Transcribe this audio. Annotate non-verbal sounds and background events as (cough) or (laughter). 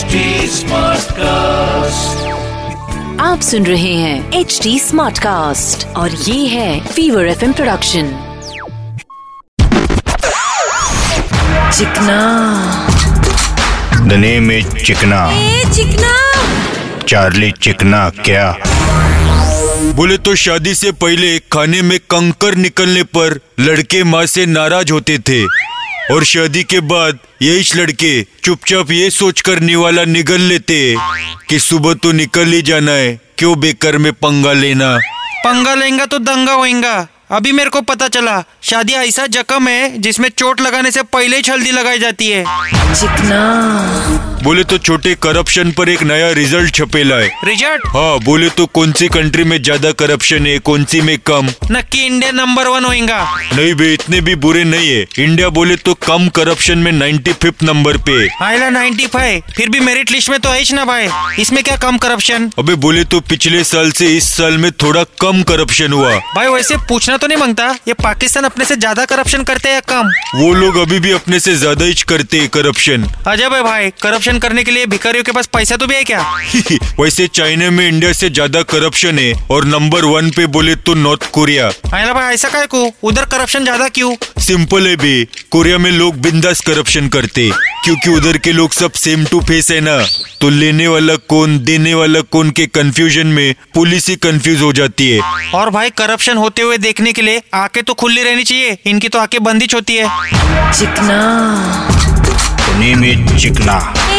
HD Smartcast. आप सुन रहे हैं एच डी स्मार्ट कास्ट और ये है fever F production Chikna. The name is Chikna. A Chikna. Charlie चिकना क्या? बोले तो शादी से पहले खाने में कंकर निकलने पर लड़के माँ से नाराज़ होते थे। और शादी के बाद ये इस लड़के चुपचाप ये सोच कर निवाला निगल लेते कि सुबह तो निकल ही जाना है क्यों बेकर में पंगा लेना? पंगा लेंगा तो दंगा होएगा। अभी मेरे को पता चला शादी ऐसा जख्म है जिसमें चोट लगाने से पहले ही हल्दी लगाई जाती है। चिकना बोले तो छोटे करप्शन पर एक नया रिज़ल्ट छपेला है। रिज़ल्ट हाँ बोले तो कौन सी कंट्री में ज़्यादा करप्शन है कौन सी में कम? नक्की इंडिया नंबर वन होगा नहीं बे इतने भी बुरे नहीं है। इंडिया बोले तो कम करप्शन में 95 नंबर पे आयला 95 फिर भी मेरिट लिस्ट में तो है ना भाई। इसमें क्या कम करप्शन अबे बोले तो पिछले साल से इस साल में थोड़ा कम करप्शन हुआ। भाई वैसे पूछना तो नहीं माँगता। ये पाकिस्तान अपने से ज़्यादा करप्शन करते हैं या कम? वो लोग अभी भी अपने से ज़्यादा ही करते हैं करप्शन अजब है भाई करप्शन करने के लिए भिखारियों के पास पैसा तो भी है क्या? (laughs) वैसे चाइना में इंडिया से ज़्यादा करप्शन है और नंबर वन पे बोले तो नॉर्थ कोरिया भाई ऐसा काय को उधर करप्शन ज़्यादा क्यों? सिंपल है बे। कोरिया में लोग बिंदास करप्शन करते क्योंकि उधर के लोग सब सेम टू फेस है ना। तो लेने वाला कौन देने वाला कौन के कंफ्यूजन में पुलिस ही कंफ्यूज हो जाती है। और भाई करप्शन होते हुए देखने के लिए आँखें तो खुली रहनी चाहिए इनकी तो आँखें बंदिश होती है। चिकना। इज़ चिकना।